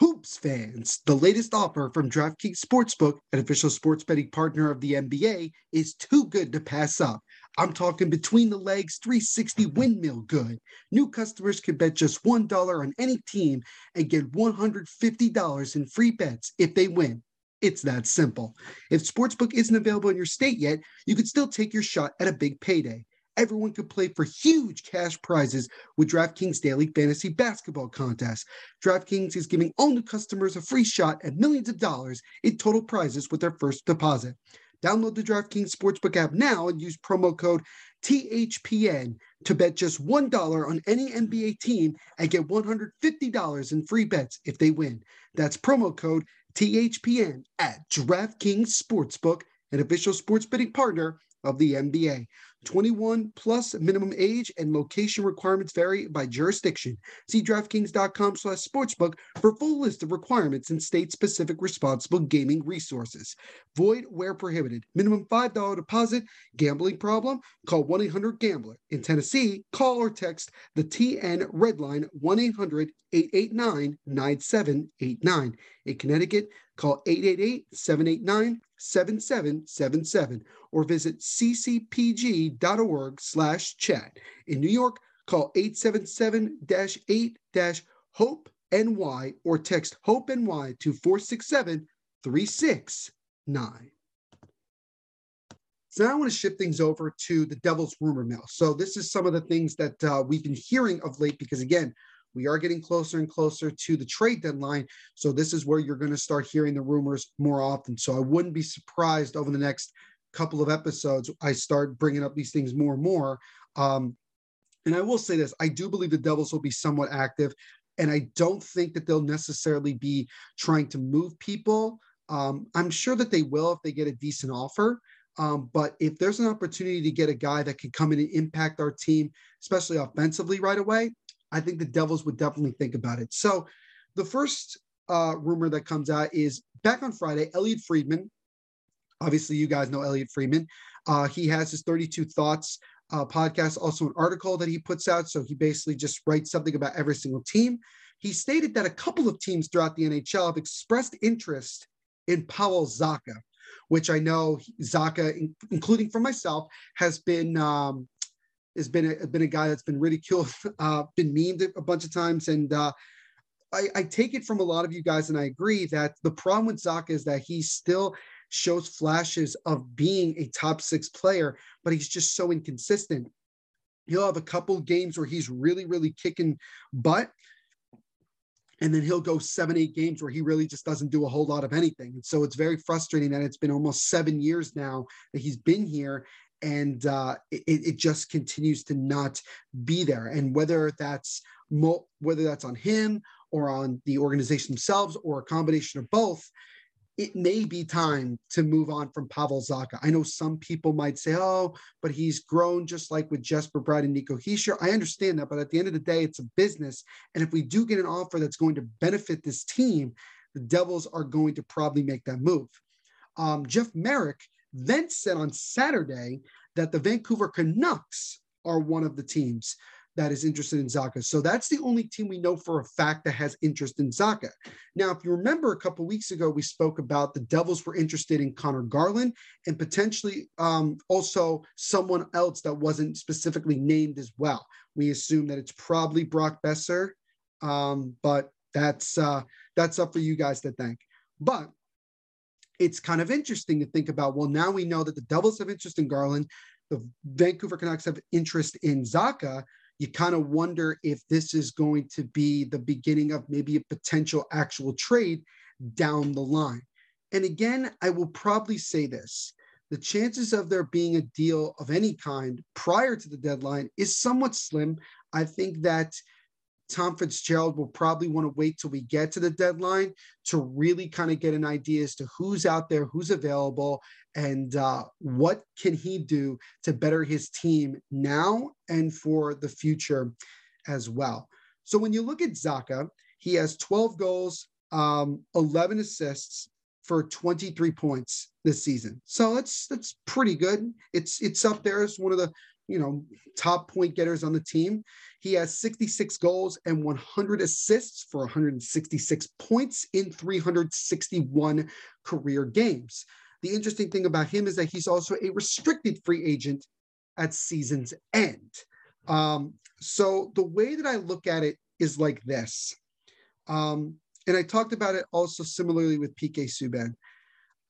Hoops fans, the latest offer from DraftKings Sportsbook, an official sports betting partner of the NBA, is too good to pass up. I'm talking between the legs 360 mm-hmm. windmill good. New customers can bet just $1 on any team and get $150 in free bets if they win. It's that simple. If Sportsbook isn't available in your state yet, you could still take your shot at a big payday. Everyone could play for huge cash prizes with DraftKings Daily Fantasy Basketball Contest. DraftKings is giving all new customers a free shot at millions of dollars in total prizes with their first deposit. Download the DraftKings Sportsbook app now and use promo code THPN to bet just $1 on any NBA team and get $150 in free bets if they win. That's promo code THPN at DraftKings Sportsbook, an official sports betting partner of the NBA. 21 plus minimum age and location requirements vary by jurisdiction. See DraftKings.com slash sportsbook for full list of requirements and state-specific responsible gaming resources. Void where prohibited. Minimum $5 deposit. Gambling problem? Call 1-800-GAMBLER. In Tennessee, call or text the TN Red Line 1-800-889-9789. In Connecticut, call 888-789-7777 or visit ccpg.org slash chat. In New York, call 877-8-HOPE-NY or text HOPE-NY to 467-369. So now I want to shift things over to the devil's rumor mill. So this is some of the things that uh, we've been hearing of late because again, we are getting closer and closer to the trade deadline. So this is where you're going to start hearing the rumors more often. So I wouldn't be surprised over the next couple of episodes, I start bringing up these things more and more. Um, and I will say this I do believe the Devils will be somewhat active. And I don't think that they'll necessarily be trying to move people. Um, I'm sure that they will if they get a decent offer. Um, but if there's an opportunity to get a guy that can come in and impact our team, especially offensively right away, I think the Devils would definitely think about it. So the first uh, rumor that comes out is back on Friday, Elliotte Friedman, Obviously, you guys know Elliotte Friedman. Uh, he has his 32 Thoughts uh, podcast, also an article that he puts out. So he basically just writes something about every single team. He stated that a couple of teams throughout the NHL have expressed interest in Pavel Zacha, which I know Zacha, including for myself, has been um, has been a, been a guy that's been ridiculed, uh, been memed a bunch of times, and uh, I, I, take it from a lot of you guys, and I agree that the problem with Zacha is that he's still shows flashes of being a top six player, but he's just so inconsistent. He'll have a couple games where he's really, really kicking butt. And then he'll go seven, eight games where he really just doesn't do a whole lot of anything. And so it's very frustrating that it's been almost seven years now that he's been here and uh, it, it, just continues to not be there. And whether that's mo- whether that's on him or on the organization themselves or a combination of both, it may be time to move on from Pavel Zacha. I know some people might say, oh, but he's grown just like with Jesper Bratt and Nico Hischier. I understand that, but at the end of the day, it's a business. And if we do get an offer that's going to benefit this team, the Devils are going to probably make that move. Um, Jeff Marek then said on Saturday that the Vancouver Canucks are one of the teams that is interested in Zacha. So that's the only team we know for a fact that has interest in Zacha. Now, if you remember a couple weeks ago, we spoke about the Devils were interested in Connor Garland and potentially um, also someone else that wasn't specifically named as well. We assume that it's probably Brock Boeser, um, but that's uh, that's up for you guys to think. But it's kind of interesting to think about. Well, now we know that the Devils have interest in Garland. The Vancouver Canucks have interest in Zacha you kind of wonder if this is going to be the beginning of maybe a potential actual trade down the line. And again, I will probably say this the chances of there being a deal of any kind prior to the deadline is somewhat slim. I think that Tom Fitzgerald will probably want to wait till we get to the deadline to really kind of get an idea as to who's out there, who's available, and uh, what can he do to better his team now and for the future as well. So when you look at Zacha, he has 12 goals, um, 11 assists for 23 points this season. So that's that's pretty good. It's it's up there as one of the you know top point getters on the team. He has 66 goals and 100 assists for 166 points in 361 career games. The interesting thing about him is that he's also a restricted free agent at season's end. Um, so the way that I look at it is like this. Um, and I talked about it also similarly with PK Subban.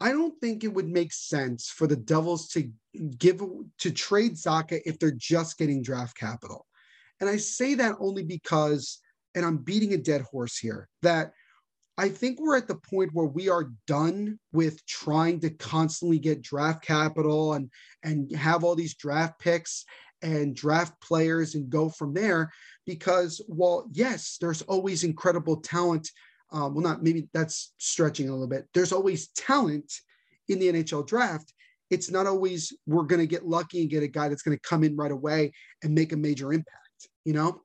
I don't think it would make sense for the Devils to give to trade Zacha if they're just getting draft capital. And I say that only because, and I'm beating a dead horse here, that I think we're at the point where we are done with trying to constantly get draft capital and and have all these draft picks and draft players and go from there. Because well yes there's always incredible talent um, well not maybe that's stretching a little bit. There's always talent in the nhl draft. It's not always we're going to get lucky and get a guy that's going to come in right away and make a major impact you know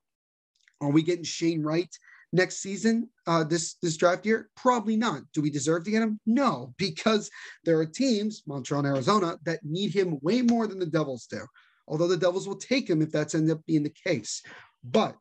are we getting shane wright next season, uh, this this draft year? Probably not. Do we deserve to get him? No, because there are teams, Montreal and Arizona, that need him way more than the Devils do. Although the Devils will take him if that's ended up being the case. But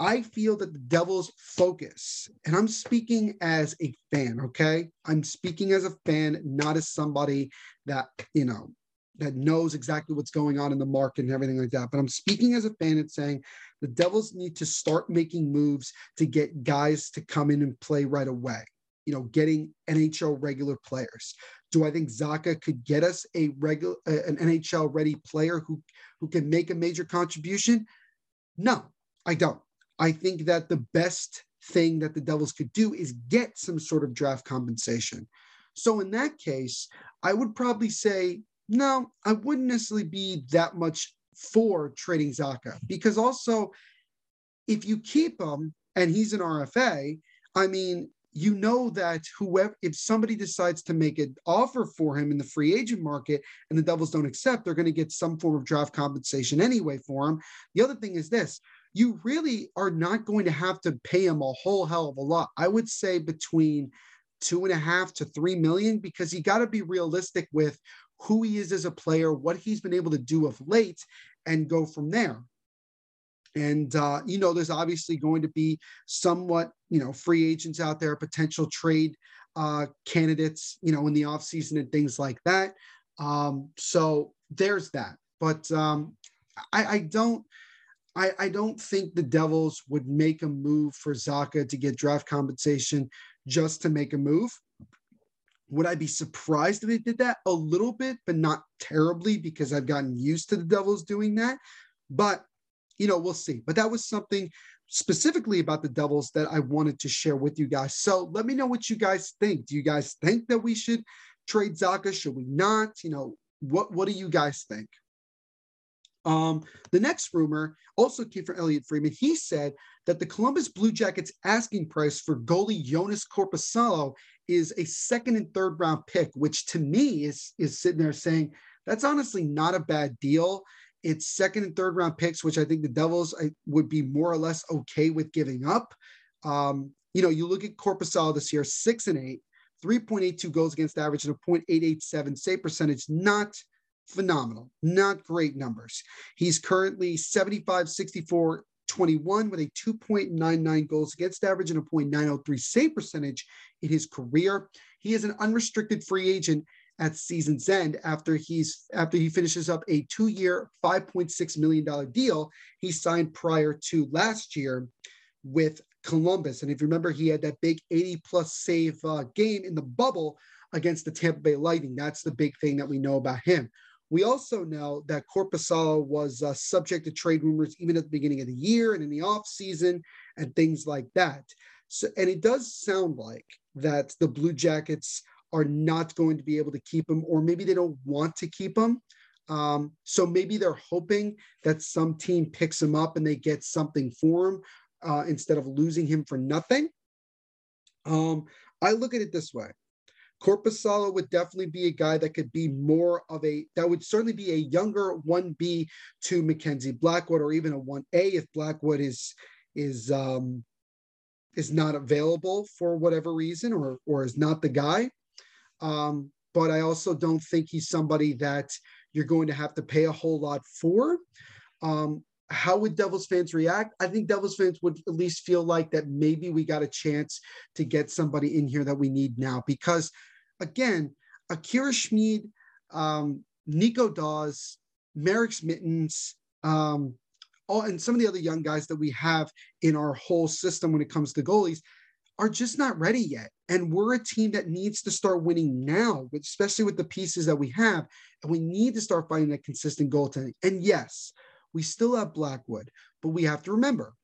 I feel that the Devils focus, and I'm speaking as a fan, okay? I'm speaking as a fan, not as somebody that, you know, that knows exactly what's going on in the market and everything like that. But I'm speaking as a fan and saying the Devils need to start making moves to get guys to come in and play right away. You know, getting NHL regular players. Do I think Zacha could get us a regular an NHL ready player who who can make a major contribution? No, I don't. I think that the best thing that the Devils could do is get some sort of draft compensation. So in that case, I would probably say no, I wouldn't necessarily be that much for trading Zacha because also if you keep him and he's an RFA, I mean, you know that whoever if somebody decides to make an offer for him in the free agent market and the Devils don't accept, they're going to get some form of draft compensation anyway for him. The other thing is this you really are not going to have to pay him a whole hell of a lot. I would say between two and a half to three million because you got to be realistic with who he is as a player, what he's been able to do of late, and go from there. And uh, you know, there's obviously going to be somewhat, you know, free agents out there, potential trade uh, candidates, you know, in the offseason and things like that. Um, so there's that. But um, I, I don't. I, I, don't think the Devils would make a move for Zacha to get draft compensation just to make a move. Would I be surprised if they did that? A little bit, but not terribly because I've gotten used to the Devils doing that. But, you know, we'll see. But that was something specifically about the Devils that I wanted to share with you guys. So let me know what you guys think. Do you guys think that we should trade Zacha? Should we not? You know, what, what do you guys think? Um, the next rumor also came from Elliotte Friedman. He said that the Columbus Blue Jackets asking price for goalie Jonas Korpisalo is a second and third round pick, which to me is is sitting there saying that's honestly not a bad deal. It's second and third round picks, which I think the Devils would be more or less okay with giving up. Um, you know, you look at Korpisalo this year, six and eight, 3.82 goals against average and a 0.887 save percentage, not phenomenal, not great numbers. He's currently 75, 64, 21 with a 2.99 goals against average and a 0.903 save percentage in his career. He is an unrestricted free agent at season's end after he's after he finishes up a two-year, 5.6 million dollar deal he signed prior to last year with Columbus. And if you remember, he had that big 80 plus save uh, game in the bubble against the Tampa Bay Lightning. That's the big thing that we know about him. We also know that Korpisalo was uh, subject to trade rumors even at the beginning of the year and in the off season and things like that. So, and it does sound like that the Blue Jackets are not going to be able to keep him, or maybe they don't want to keep him. Um, so maybe they're hoping that some team picks him up and they get something for him uh, instead of losing him for nothing. Um, I look at it this way Korpisalo would definitely be a guy that could be more of a that would certainly be a younger 1B to Mackenzie Blackwood or even a 1A if Blackwood is is um is not available for whatever reason or or is not the guy. Um, but I also don't think he's somebody that you're going to have to pay a whole lot for. Um, how would Devils fans react? I think Devils fans would at least feel like that maybe we got a chance to get somebody in here that we need now because again, Akira Schmid, um, Nico Daws, Marek Mitens, um, all, and some of the other young guys that we have in our whole system when it comes to goalies are just not ready yet. And we're a team that needs to start winning now, especially with the pieces that we have. And we need to start finding that consistent goaltending. And yes, we still have Blackwood, but we have to remember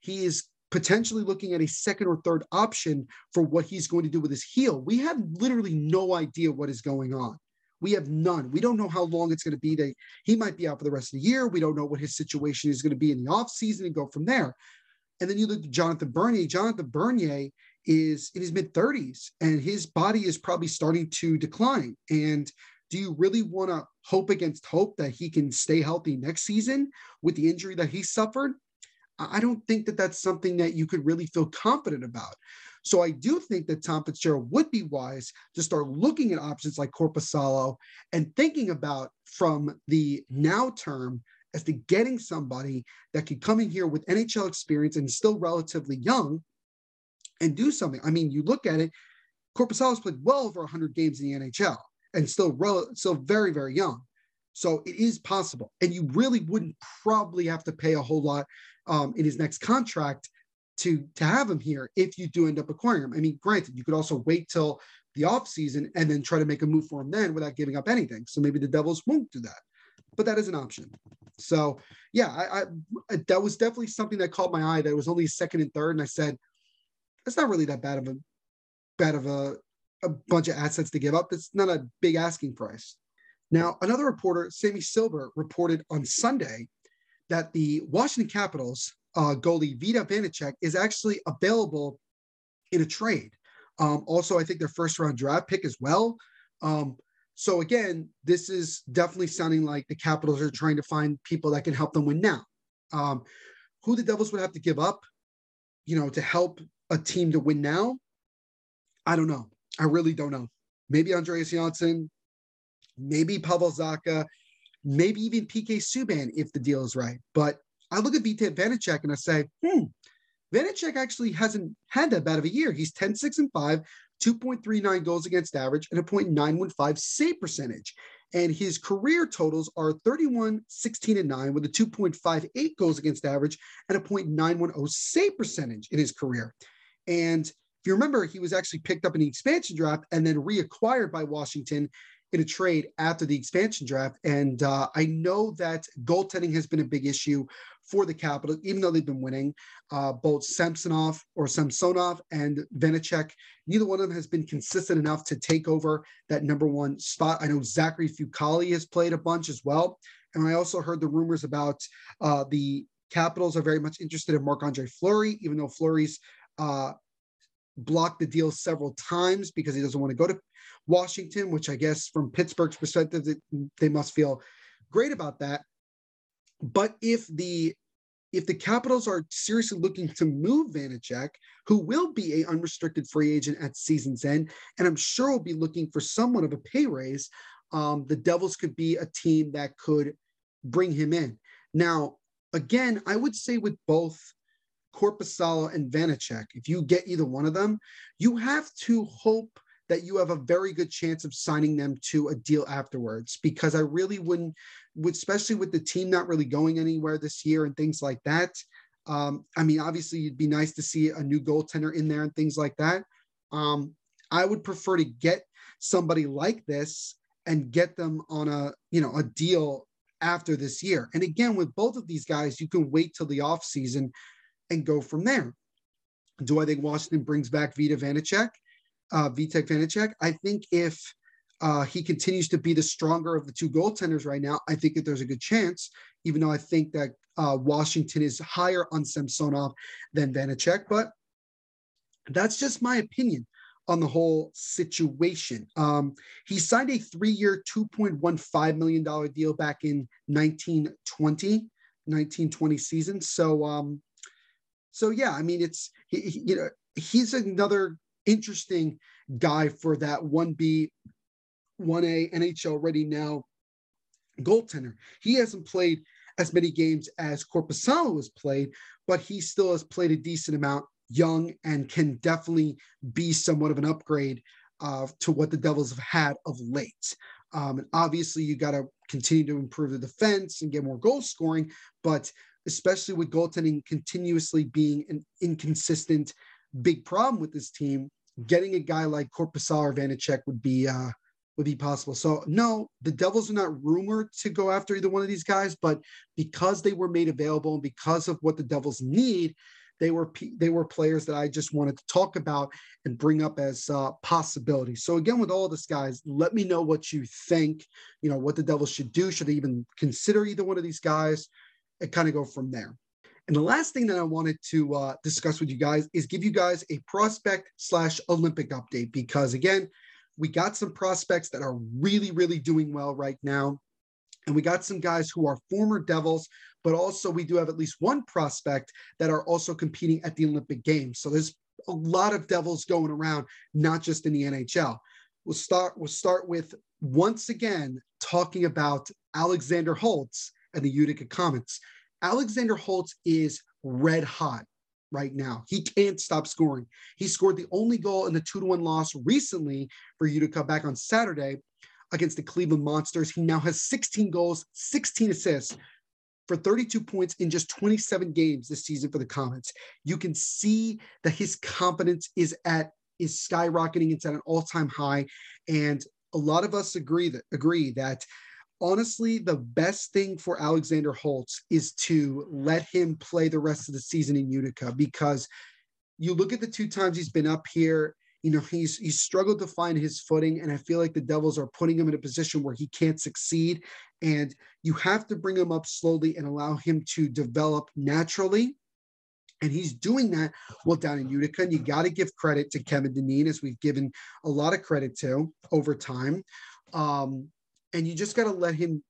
he is potentially looking at a second or third option for what he's going to do with his heel. We have literally no idea what is going on. We have none. We don't know how long it's going to be. That he might be out for the rest of the year. We don't know what his situation is going to be in the offseason and go from there. And then you look at Jonathan Bernier. Jonathan Bernier is in his mid 30s and his body is probably starting to decline. And do you really want to hope against hope that he can stay healthy next season with the injury that he suffered? I don't think that that's something that you could really feel confident about. So I do think that Tom Fitzgerald would be wise to start looking at options like Korpisalo and thinking about from the now term as to getting somebody that could come in here with NHL experience and still relatively young and do something. I mean, you look at it, Korpisalo's played well over 100 games in the NHL and still, rel- still very, very young. So it is possible. And you really wouldn't probably have to pay a whole lot um, in his next contract to, to have him here if you do end up acquiring him. I mean, granted, you could also wait till the offseason and then try to make a move for him then without giving up anything. So maybe the Devils won't do that. But that is an option. So yeah, I, I that was definitely something that caught my eye. That was only second and third, and I said, "That's not really that bad of a bad of a a bunch of assets to give up. That's not a big asking price. Now, another reporter, Sammi Silber, reported on Sunday that the Washington Capitals uh, goalie Vita Vanecek is actually available in a trade. Um, also, I think their first round draft pick as well. Um, so again, this is definitely sounding like the Capitals are trying to find people that can help them win now. Um, who the Devils would have to give up, you know, to help a team to win now, I don't know. I really don't know. Maybe Andreas Johnsson, maybe Pavel Zacha, maybe even PK Subban if the deal is right. But I look at Vita Vanecek and I say, hmm, Vanecek actually hasn't had that bad of a year. He's 10, 6, and 5, 2.39 goals against average, and a 0.915 save percentage. And his career totals are 31, 16, and 9 with a 2.58 goals against average and a 0.910 save percentage in his career. And if you remember, he was actually picked up in the expansion draft and then reacquired by Washington in a trade after the expansion draft. And uh, I know that goaltending has been a big issue for the Capitals, even though they've been winning. Uh, both Samsonov or Samsonov and Vanecek, neither one of them has been consistent enough to take over that number one spot. I know Zachary Fucale has played a bunch as well. And I also heard the rumors about uh, the Capitals are very much interested in Marc Andre Fleury, even though Fleury's uh, blocked the deal several times because he doesn't want to go to Washington, which I guess from Pittsburgh's perspective, they must feel great about that. But if the if the Capitals are seriously looking to move Vanecek, who will be a unrestricted free agent at season's end, and I'm sure will be looking for somewhat of a pay raise, um, the Devils could be a team that could bring him in. Now, again, I would say with both Korpisalo and Vanecek, if you get either one of them, you have to hope that you have a very good chance of signing them to a deal afterwards because I really wouldn't, especially with the team not really going anywhere this year and things like that. Um, I mean, obviously, it'd be nice to see a new goaltender in there and things like that. Um, I would prefer to get somebody like this and get them on a you know a deal after this year. And again, with both of these guys, you can wait till the off season and go from there. Do I think Washington brings back Vita Vanecek, uh, Vitek Vanecek? I think if uh, he continues to be the stronger of the two goaltenders right now, I think that there's a good chance, even though I think that uh, Washington is higher on Samsonov than Vanecek. But that's just my opinion on the whole situation. Um, he signed a three year, $2.15 million deal back in 1920, 1920 season. So, um, so yeah, I mean, it's he, he, you know he's another interesting guy for that one B, one A NHL ready now goaltender. He hasn't played as many games as Korpisalo has played, but he still has played a decent amount, young, and can definitely be somewhat of an upgrade uh, to what the Devils have had of late. Um, and obviously, you got to continue to improve the defense and get more goal scoring, but especially with goaltending continuously being an inconsistent big problem with this team, getting a guy like Korpisalo or Vanecek would be uh, would be possible. So no, the Devils are not rumored to go after either one of these guys, but because they were made available and because of what the Devils need, they were they were players that I just wanted to talk about and bring up as uh, possibilities. So again, with all this guys, let me know what you think. You know what the Devils should do. Should they even consider either one of these guys? And kind of go from there. And the last thing that I wanted to uh, discuss with you guys is give you guys a prospect slash Olympic update because again, we got some prospects that are really, really doing well right now. And we got some guys who are former Devils, but also we do have at least one prospect that are also competing at the Olympic Games. So there's a lot of Devils going around, not just in the NHL. We'll start. We'll start with once again talking about Alexander Holtz and the Utica Comets. Alexander Holtz is red hot right now. He can't stop scoring. He scored the only goal in the two to one loss recently for Utica back on Saturday against the Cleveland Monsters. He now has 16 goals, 16 assists for 32 points in just 27 games this season for the Comets. You can see that his confidence is at is skyrocketing. It's at an all-time high, and a lot of us agree that agree that honestly, the best thing for Alexander Holtz is to let him play the rest of the season in Utica because you look at the two times he's been up here you know he's he's struggled to find his footing and i feel like the devils are putting him in a position where he can't succeed and you have to bring him up slowly and allow him to develop naturally and he's doing that well down in Utica. And you got to give credit to Kevin Dineen, as we've given a lot of credit to over time. Um, and you just got to let him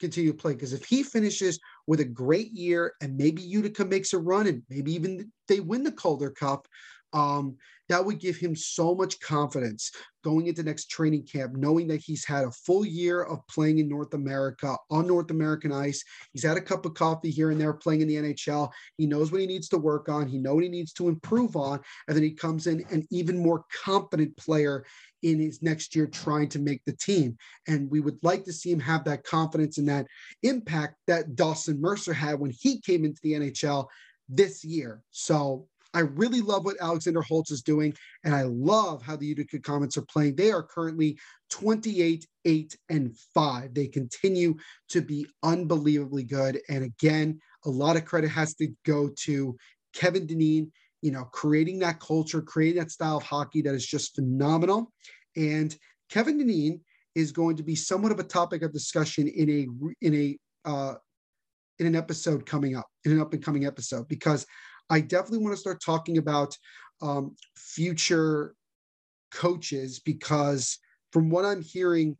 continue to play because if he finishes with a great year and maybe Utica makes a run and maybe even they win the Calder Cup, um, that would give him so much confidence going into next training camp, knowing that he's had a full year of playing in North America on North American ice. He's had a cup of coffee here and there playing in the NHL. He knows what he needs to work on. He knows what he needs to improve on. And then he comes in an even more confident player in his next year trying to make the team. And we would like to see him have that confidence and that impact that Dawson Mercer had when he came into the NHL this year. So I really love what Alexander Holtz is doing, and I love how the Utica Comets are playing. They are currently 28, 8, and 5. They continue to be unbelievably good. And again, a lot of credit has to go to Kevin Dineen, you know, creating that culture, creating that style of hockey that is just phenomenal. And Kevin Dineen is going to be somewhat of a topic of discussion in a in a uh, in an episode coming up, in an up and coming episode, because I definitely want to start talking about um, future coaches because from what I'm hearing,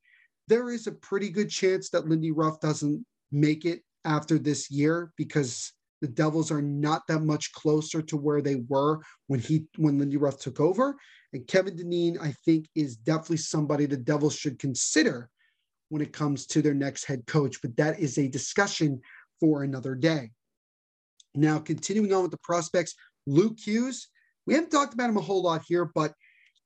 there is a pretty good chance that Lindy Ruff doesn't make it after this year because the Devils are not that much closer to where they were when he when Lindy Ruff took over. And Kevin Dineen, I think, is definitely somebody the Devils should consider when it comes to their next head coach. But that is a discussion for another day. Now, continuing on with the prospects, Luke Hughes. We haven't talked about him a whole lot here, but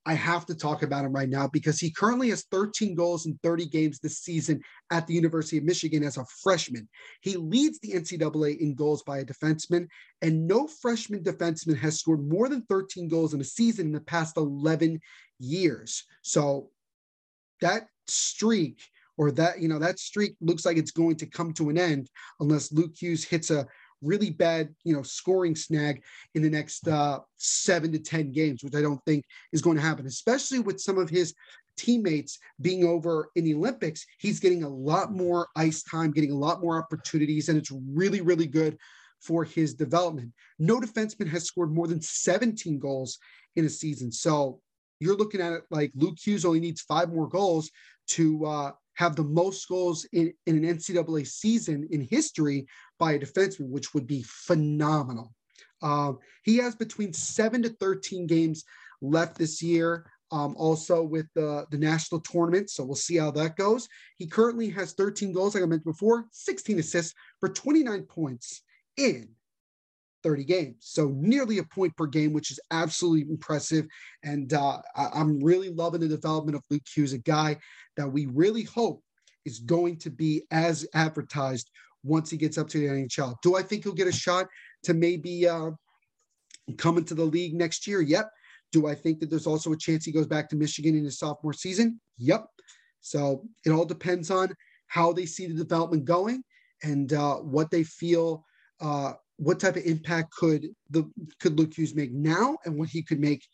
I have to talk about him right now because he currently has 13 goals in 30 games this season at the University of Michigan as a freshman. He leads the NCAA in goals by a defenseman, and no freshman defenseman has scored more than 13 goals in a season in the past 11 years. So that streak or that you know that streak looks like it's going to come to an end unless Luke Hughes hits a really bad, you know, scoring snag in the next uh, seven to 10 games, which I don't think is going to happen, especially with some of his teammates being over in the Olympics. He's getting a lot more ice time, getting a lot more opportunities, and it's really, really good for his development. No defenseman has scored more than 17 goals in a season. So you're looking at it like Luke Hughes only needs five more goals to uh, have the most goals in, in an NCAA season in history by a defenseman, which would be phenomenal. Um, he has between seven to 13 games left this year. Um, also with the, the national tournament. So we'll see how that goes. He currently has 13 goals, like I mentioned before, 16 assists for 29 points in 30 games. So nearly a point per game, which is absolutely impressive. And uh, I, am really loving the development of Luke Hughes, a guy that we really hope is going to be as advertised once he gets up to the NHL. Do I think he'll get a shot to maybe uh, come into the league next year? Yep. Do I think that there's also a chance he goes back to Michigan in his sophomore season? Yep. So it all depends on how they see the development going and uh, what they feel uh, what type of impact could the could Luke Hughes make now and what he could make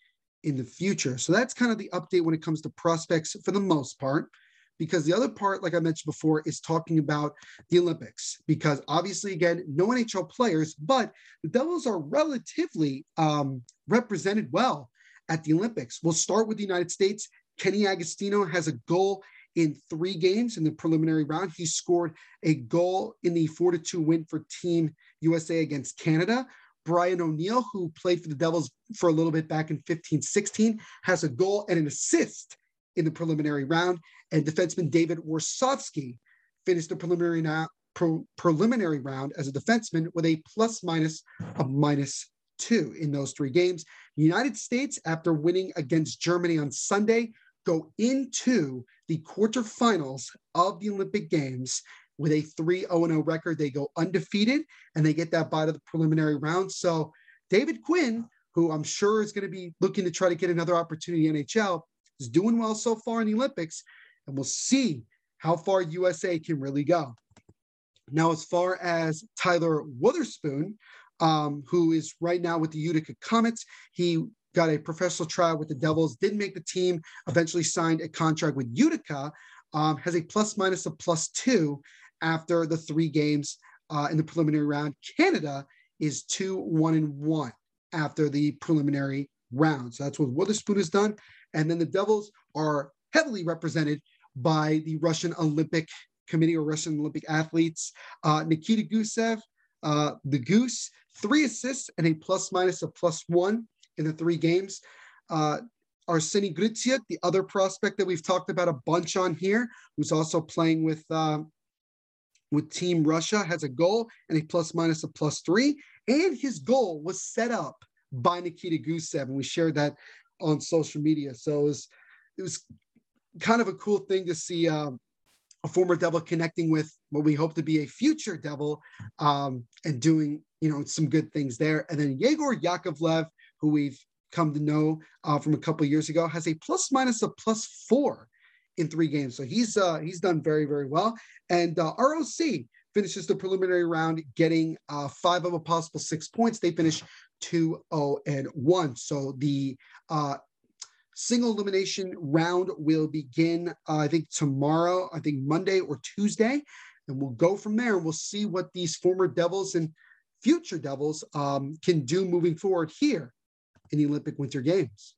in the future. So that's kind of the update when it comes to prospects for the most part. Because the other part, like I mentioned before, is talking about the Olympics. Because obviously, again, no NHL players, but the Devils are relatively um, represented well at the Olympics. We'll start with the United States. Kenny Agostino has a goal in three games in the preliminary round. He scored a goal in the 4 to 2 win for Team USA against Canada. Brian O'Neill, who played for the Devils for a little bit back in 15 16, has a goal and an assist in the preliminary round. And defenseman David Warsofsky finished the preliminary, pro, preliminary round as a defenseman with a plus minus of minus two in those three games. United States, after winning against Germany on Sunday, go into the quarterfinals of the Olympic Games with a 3 0 record. They go undefeated and they get that bye to the preliminary round. So, David Quinn, who I'm sure is going to be looking to try to get another opportunity in NHL, is doing well so far in the Olympics. And we'll see how far USA can really go. Now, as far as Tyler Wotherspoon, um, who is right now with the Utica Comets, he got a professional trial with the Devils, didn't make the team, eventually signed a contract with Utica, um, has a plus minus of plus two after the three games uh, in the preliminary round. Canada is two, one, and one after the preliminary round. So that's what Wotherspoon has done. And then the Devils are heavily represented by the Russian Olympic Committee or Russian Olympic athletes. Uh, Nikita Gusev, uh, the Goose, three assists and a plus minus of plus one in the three games. Uh, Arseny Gritsyuk, the other prospect that we've talked about a bunch on here, who's also playing with uh, with Team Russia, has a goal and a plus minus of plus three. And his goal was set up by Nikita Gusev, and we shared that on social media. So it was, it was kind of a cool thing to see um, a former Devil connecting with what we hope to be a future Devil um, and doing you know some good things there. And then Yegor Yakovlev who we've come to know uh, from a couple years ago, has a plus minus of plus four in three games. So he's uh, he's done very very well. And uh, ROC finishes the preliminary round getting uh, five of a possible six points. They finish 2 0 and 1. So the uh, single elimination round will begin, uh, I think, tomorrow, I think Monday or Tuesday. And we'll go from there and we'll see what these former Devils and future Devils um, can do moving forward here in the Olympic Winter Games.